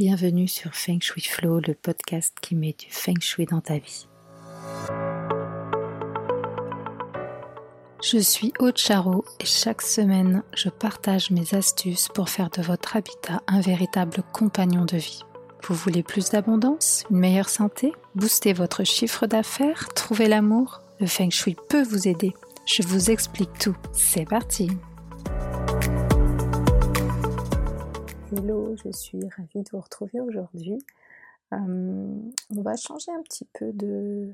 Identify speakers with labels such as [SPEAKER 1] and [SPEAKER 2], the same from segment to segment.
[SPEAKER 1] Bienvenue sur Feng Shui Flow, le podcast qui met du Feng Shui dans ta vie. Je suis Aude Charot et chaque semaine, je partage mes astuces pour faire de votre habitat un véritable compagnon de vie. Vous voulez plus d'abondance, une meilleure santé, booster votre chiffre d'affaires, trouver l'amour? Le Feng Shui peut vous aider. Je vous explique tout. C'est parti
[SPEAKER 2] Hello, je suis ravie de vous retrouver aujourd'hui. Euh, on va changer un petit peu de,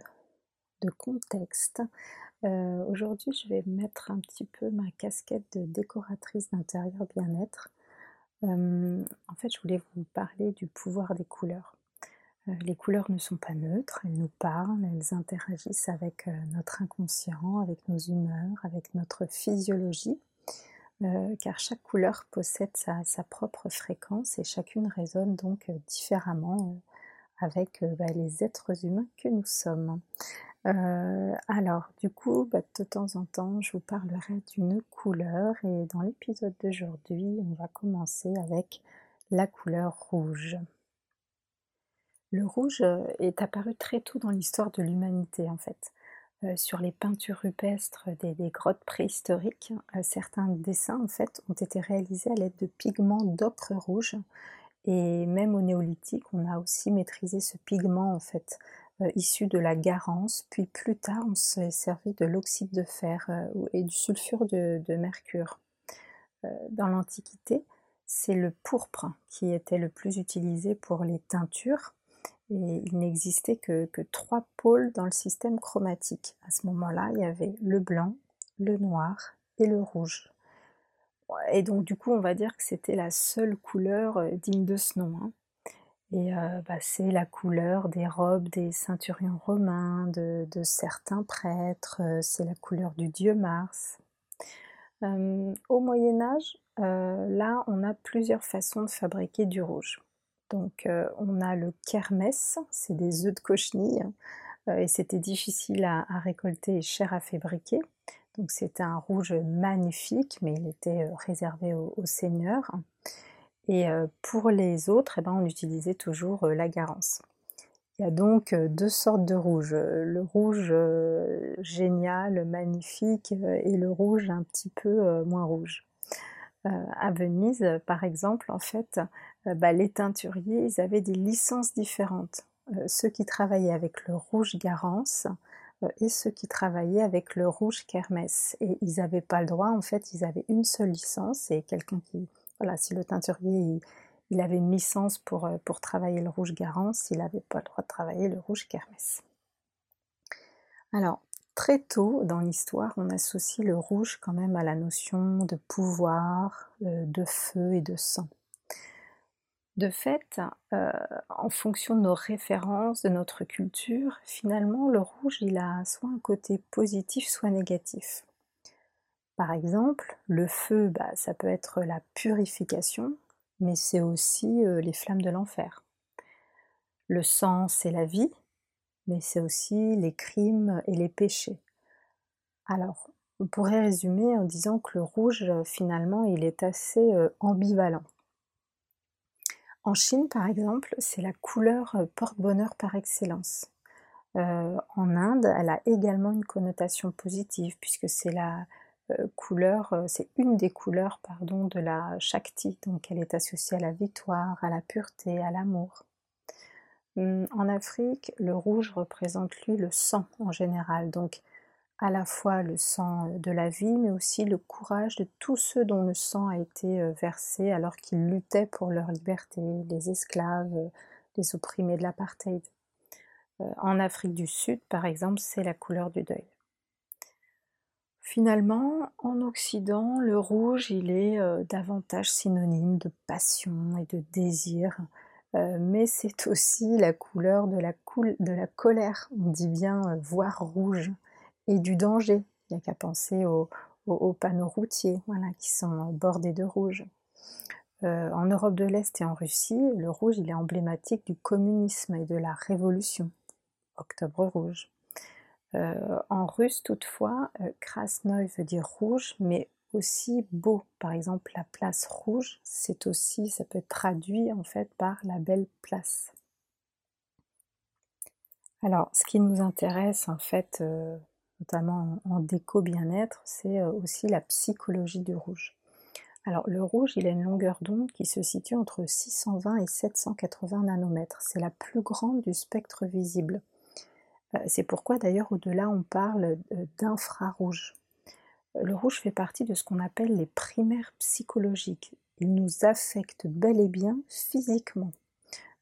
[SPEAKER 2] contexte. Euh, aujourd'hui, je vais mettre un petit peu ma casquette de décoratrice d'intérieur bien-être. Euh, en fait, je voulais vous parler du pouvoir des couleurs. les couleurs ne sont pas neutres, elles nous parlent, elles interagissent avec notre inconscient, avec nos humeurs, avec notre physiologie. Euh, car chaque couleur possède sa, propre fréquence et chacune résonne donc euh, différemment euh, avec bah, les êtres humains que nous sommes. alors, du coup, bah, de temps en temps, je vous parlerai d'une couleur et dans l'épisode d'aujourd'hui, on va commencer avec la couleur rouge. Le rouge est apparu très tôt dans l'histoire de l'humanité en fait. Euh, sur les peintures rupestres des, grottes préhistoriques, euh, certains dessins en fait ont été réalisés à l'aide de pigments d'ocre rouge. Et même au néolithique on a aussi maîtrisé ce pigment en fait euh, issu de la garance. Puis plus tard on s'est servi de l'oxyde de fer et du sulfure de mercure. dans l'Antiquité c'est le pourpre qui était le plus utilisé pour les teintures et il n'existait que, trois pôles dans le système chromatique. À ce moment-là, il y avait le blanc, le noir et le rouge. Et donc du coup, on va dire que c'était la seule couleur euh, digne de ce nom. Hein. Et euh, bah, c'est la couleur des robes des ceinturions romains, de, certains prêtres, euh, c'est la couleur du dieu Mars. au Moyen Âge, là, on a plusieurs façons de fabriquer du rouge. Donc euh, on a le kermès, c'est des œufs de cochenille, euh, et c'était difficile à, récolter et cher à fabriquer. Donc c'était un rouge magnifique, mais il était euh, réservé aux, seigneurs. Et pour les autres, eh ben, on utilisait toujours la garance. Il y a donc deux sortes de rouge, le rouge génial, magnifique, et le rouge un petit peu moins rouge. À Venise, par exemple, en fait, euh, bah, les teinturiers, ils avaient des licences différentes. Euh, ceux qui travaillaient avec le rouge Garance euh, et ceux qui travaillaient avec le rouge Kermès. Et ils n'avaient pas le droit, en fait, ils avaient une seule licence et quelqu'un qui, voilà, si le teinturier, il, avait une licence pour, pour travailler le rouge Garance, il n'avait pas le droit de travailler le rouge Kermès. Alors, très tôt dans l'histoire, on associe le rouge quand même à la notion de pouvoir, de feu et de sang. De fait, euh, en fonction de nos références, de notre culture, finalement, le rouge, il a soit un côté positif, soit négatif. Par exemple, le feu, bah, ça peut être la purification, mais c'est aussi euh, les flammes de l'enfer. Le sang, c'est la vie, mais c'est aussi les crimes et les péchés. Alors, on pourrait résumer en disant que le rouge, finalement, il est assez euh, ambivalent. En Chine, par exemple, c'est la couleur euh, porte-bonheur par excellence. Euh, en Inde, elle a également une connotation positive puisque c'est la euh, couleur, c'est une des couleurs, pardon, de la Shakti. Donc, elle est associée à la victoire, à la pureté, à l'amour. Hum, en Afrique, le rouge représente lui le sang en général. Donc, à la fois le sang de la vie, mais aussi le courage de tous ceux dont le sang a été versé alors qu'ils luttaient pour leur liberté, les esclaves, les opprimés de l'apartheid. En Afrique du Sud, par exemple, c'est la couleur du deuil. Finalement, en Occident, le rouge, il est davantage synonyme de passion et de désir, mais c'est aussi la couleur de la, colère. On dit bien voir rouge et du danger. Il n'y a qu'à penser aux, panneaux routiers voilà, qui sont bordés de rouge. Euh, en Europe de l'Est et en Russie, le rouge il est emblématique du communisme et de la révolution. Octobre rouge. Euh, en russe, toutefois, euh, Krasnoï veut dire rouge, mais beau. Par exemple, la place rouge, c'est aussi, ça peut être traduit en fait par la belle place. Alors, ce qui nous intéresse en fait, euh, notamment en, déco bien-être, c'est euh, aussi la psychologie du rouge. Alors, le rouge, il a une longueur d'onde qui se situe entre 620 et 780 nanomètres. C'est la plus grande du spectre visible. Euh, c'est pourquoi d'ailleurs au-delà on parle d'infrarouge. Le rouge fait partie de ce qu'on appelle les primaires psychologiques. Il nous affecte bel et bien physiquement.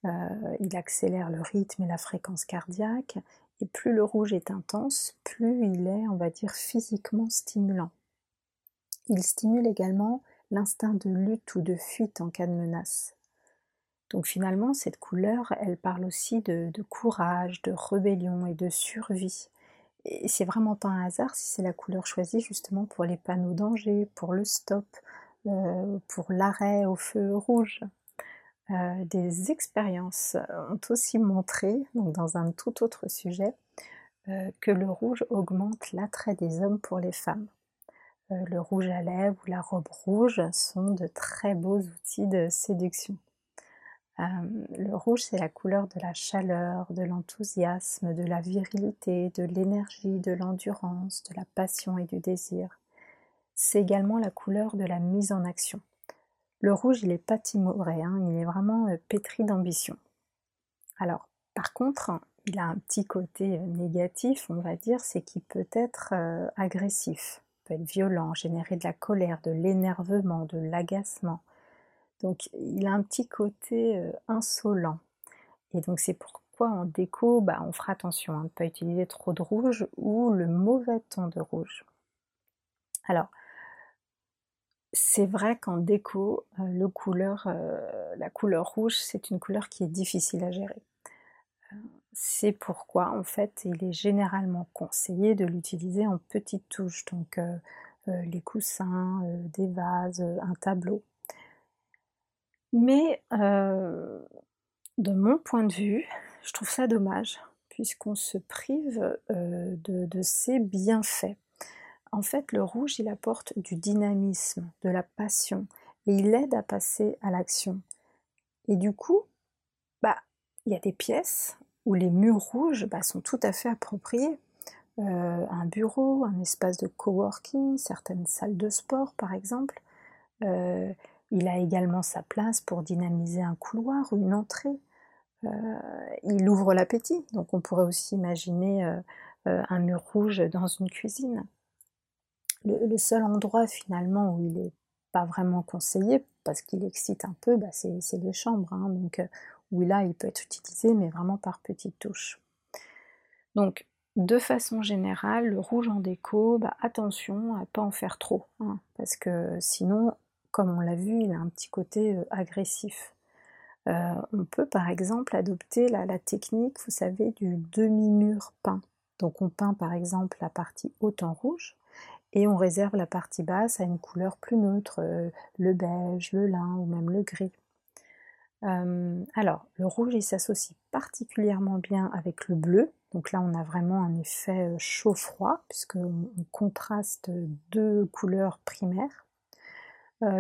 [SPEAKER 2] Euh, il accélère le rythme et la fréquence cardiaque, et plus le rouge est intense, plus il est, on va dire, physiquement stimulant. Il stimule également l'instinct de lutte ou de fuite en cas de menace. Donc finalement, cette couleur, elle parle aussi de, courage, de rébellion et de survie. Et c'est vraiment pas un hasard si c'est la couleur choisie justement pour les panneaux danger, pour le stop, euh, pour l'arrêt au feu rouge. Euh, des expériences ont aussi montré, donc dans un tout autre sujet, euh, que le rouge augmente l'attrait des hommes pour les femmes. Le rouge à lèvres ou la robe rouge sont de très beaux outils de séduction. Le rouge, c'est la couleur de la chaleur, de l'enthousiasme, de la virilité, de l'énergie, de l'endurance, de la passion et du désir. C'est également la couleur de la mise en action. Le rouge, il n'est pas timoré, hein, il est vraiment euh, pétri d'ambition. Alors, par contre, il a un petit côté euh, négatif, on va dire, c'est qu'il peut être euh, agressif, peut être violent, générer de la colère, de l'énervement, de l'agacement. Donc, il a un petit côté insolent. Et donc, c'est pourquoi en déco, bah, on fera attention à ne pas utiliser trop de rouge ou le mauvais ton de rouge. Alors, c'est vrai qu'en déco, euh, euh, la couleur rouge, c'est une couleur qui est difficile à gérer. Euh, c'est pourquoi, en fait, il est généralement conseillé de l'utiliser en petites touches, donc les coussins, des vases, un tableau. Mais de mon point de vue, je trouve ça dommage, puisqu'on se prive de, de ces bienfaits en fait, le rouge, il apporte du dynamisme, de la passion, et il aide à passer à l'action. Et du coup, bah, il y a des pièces où les murs rouges bah, sont tout à fait appropriés. Euh, un bureau, un espace de coworking, certaines salles de sport par exemple. Euh, il a également sa place pour dynamiser un couloir ou une entrée. Euh, il ouvre l'appétit, donc on pourrait aussi imaginer un mur rouge dans une cuisine le, seul endroit finalement où il n'est pas vraiment conseillé, parce qu'il excite un peu, bah, c'est les chambres, hein, donc, euh, où là il peut être utilisé, mais vraiment par petites touches. Donc, de façon générale, le rouge en déco, bah, attention à ne pas en faire trop, hein, parce que sinon, comme on l'a vu, il a un petit côté euh, agressif. Euh, on peut par exemple adopter la, technique, vous savez, du demi-mur peint. Donc on peint par exemple la partie haute en rouge, et on réserve la partie basse à une couleur plus neutre, euh, le beige, le lin ou même le gris. Alors, le rouge, il s'associe particulièrement bien avec le bleu. Donc là, on a vraiment un effet chaud-froid, puisqu'on contraste deux couleurs primaires.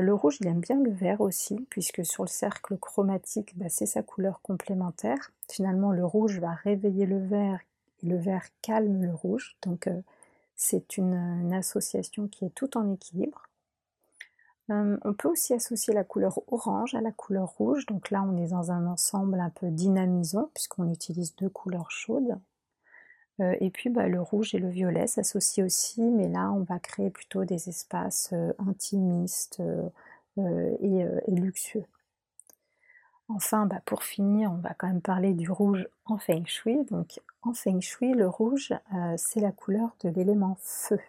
[SPEAKER 2] Le rouge, il aime bien le vert aussi, puisque sur le cercle chromatique, bah, c'est sa couleur complémentaire. Finalement, le rouge va réveiller le vert, et le vert calme le rouge. Donc, c'est une, association qui est tout en équilibre. Euh, on peut aussi associer la couleur orange à la couleur rouge. Donc là, on est dans un ensemble un peu dynamisant puisqu'on utilise deux couleurs chaudes. Euh, et puis bah, le rouge et le violet s'associent aussi, mais là, on va créer plutôt des espaces euh, intimistes et, luxueux. Enfin, bah, pour finir, on va quand même parler du rouge en feng shui. Donc, en feng shui, le rouge, euh, c'est la couleur de l'élément feu,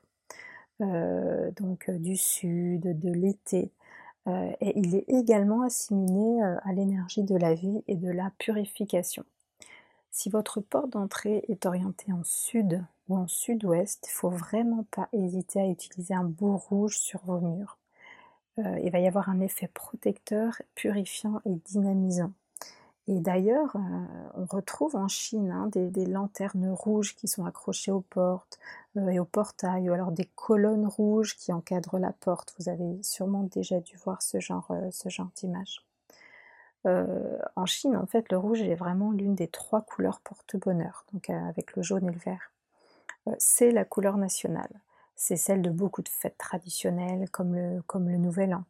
[SPEAKER 2] euh, donc euh, du sud, de l'été. et il est également assimilé à l'énergie de la vie et de la purification. Si votre porte d'entrée est orientée en sud ou en sud-ouest, il ne faut vraiment pas hésiter à utiliser un beau rouge sur vos murs. Euh, il va y avoir un effet protecteur, purifiant et dynamisant. Et d'ailleurs, on retrouve en Chine hein, des, lanternes rouges qui sont accrochées aux portes et au portail, ou alors des colonnes rouges qui encadrent la porte. Vous avez sûrement déjà dû voir ce genre d'image. En Chine, en fait, le rouge est vraiment l'une des trois couleurs porte-bonheur, donc avec le jaune et le vert. c'est la couleur nationale. C'est celle de beaucoup de fêtes traditionnelles comme le, Nouvel An.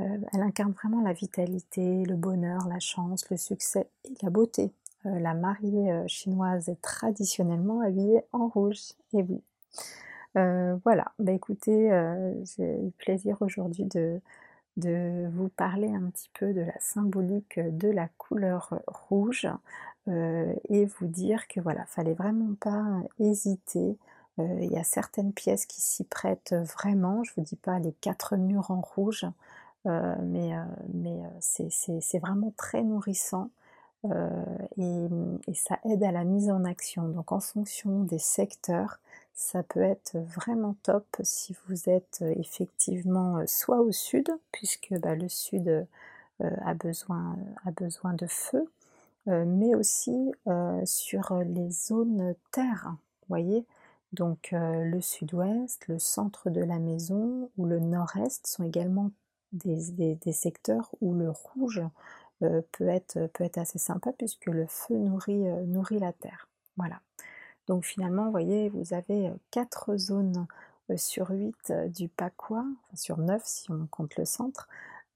[SPEAKER 2] Euh, elle incarne vraiment la vitalité, le bonheur, la chance, le succès et la beauté. Euh, la mariée euh, chinoise est traditionnellement habillée en rouge. Et oui. voilà, bah écoutez, j'ai eu plaisir aujourd'hui de, de vous parler un petit peu de la symbolique de la couleur rouge et vous dire que voilà, fallait vraiment pas hésiter. Il y a certaines pièces qui s'y prêtent vraiment. Je vous dis pas les quatre murs en rouge, euh, mais, euh, mais euh, c'est vraiment très nourrissant et, ça aide à la mise en action. Donc en fonction des secteurs, ça peut être vraiment top si vous êtes effectivement soit au sud, puisque bah, le sud a, besoin, a besoin de feu, mais aussi sur les zones terre, voyez donc le sud-ouest, le centre de la maison ou le nord-est sont également des, secteurs où le rouge euh, peut, être, peut être assez sympa puisque le feu nourrit, euh, nourrit la terre. Voilà. Donc finalement, vous voyez, vous avez 4 euh, zones sur 8 du Pacois, sur 9 si on compte le centre,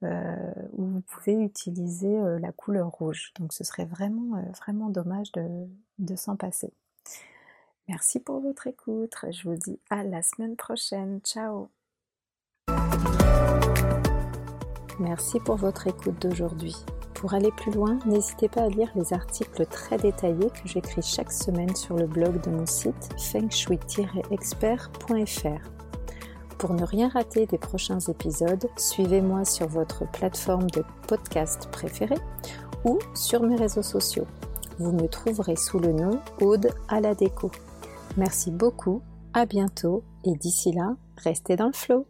[SPEAKER 2] où vous pouvez utiliser la couleur rouge. Donc ce serait vraiment, vraiment dommage de, de s'en passer. Merci pour votre écoute. Je vous dis à la semaine prochaine. Ciao Merci pour votre écoute d'aujourd'hui. Pour aller plus loin, n'hésitez pas à lire les articles très détaillés que j'écris chaque semaine sur le blog de mon site fengshui-expert.fr. Pour ne rien rater des prochains épisodes, suivez-moi sur votre plateforme de podcast préférée ou sur mes réseaux sociaux. Vous me trouverez sous le nom Aude à la déco. Merci beaucoup, à bientôt et d'ici là, restez dans le flow.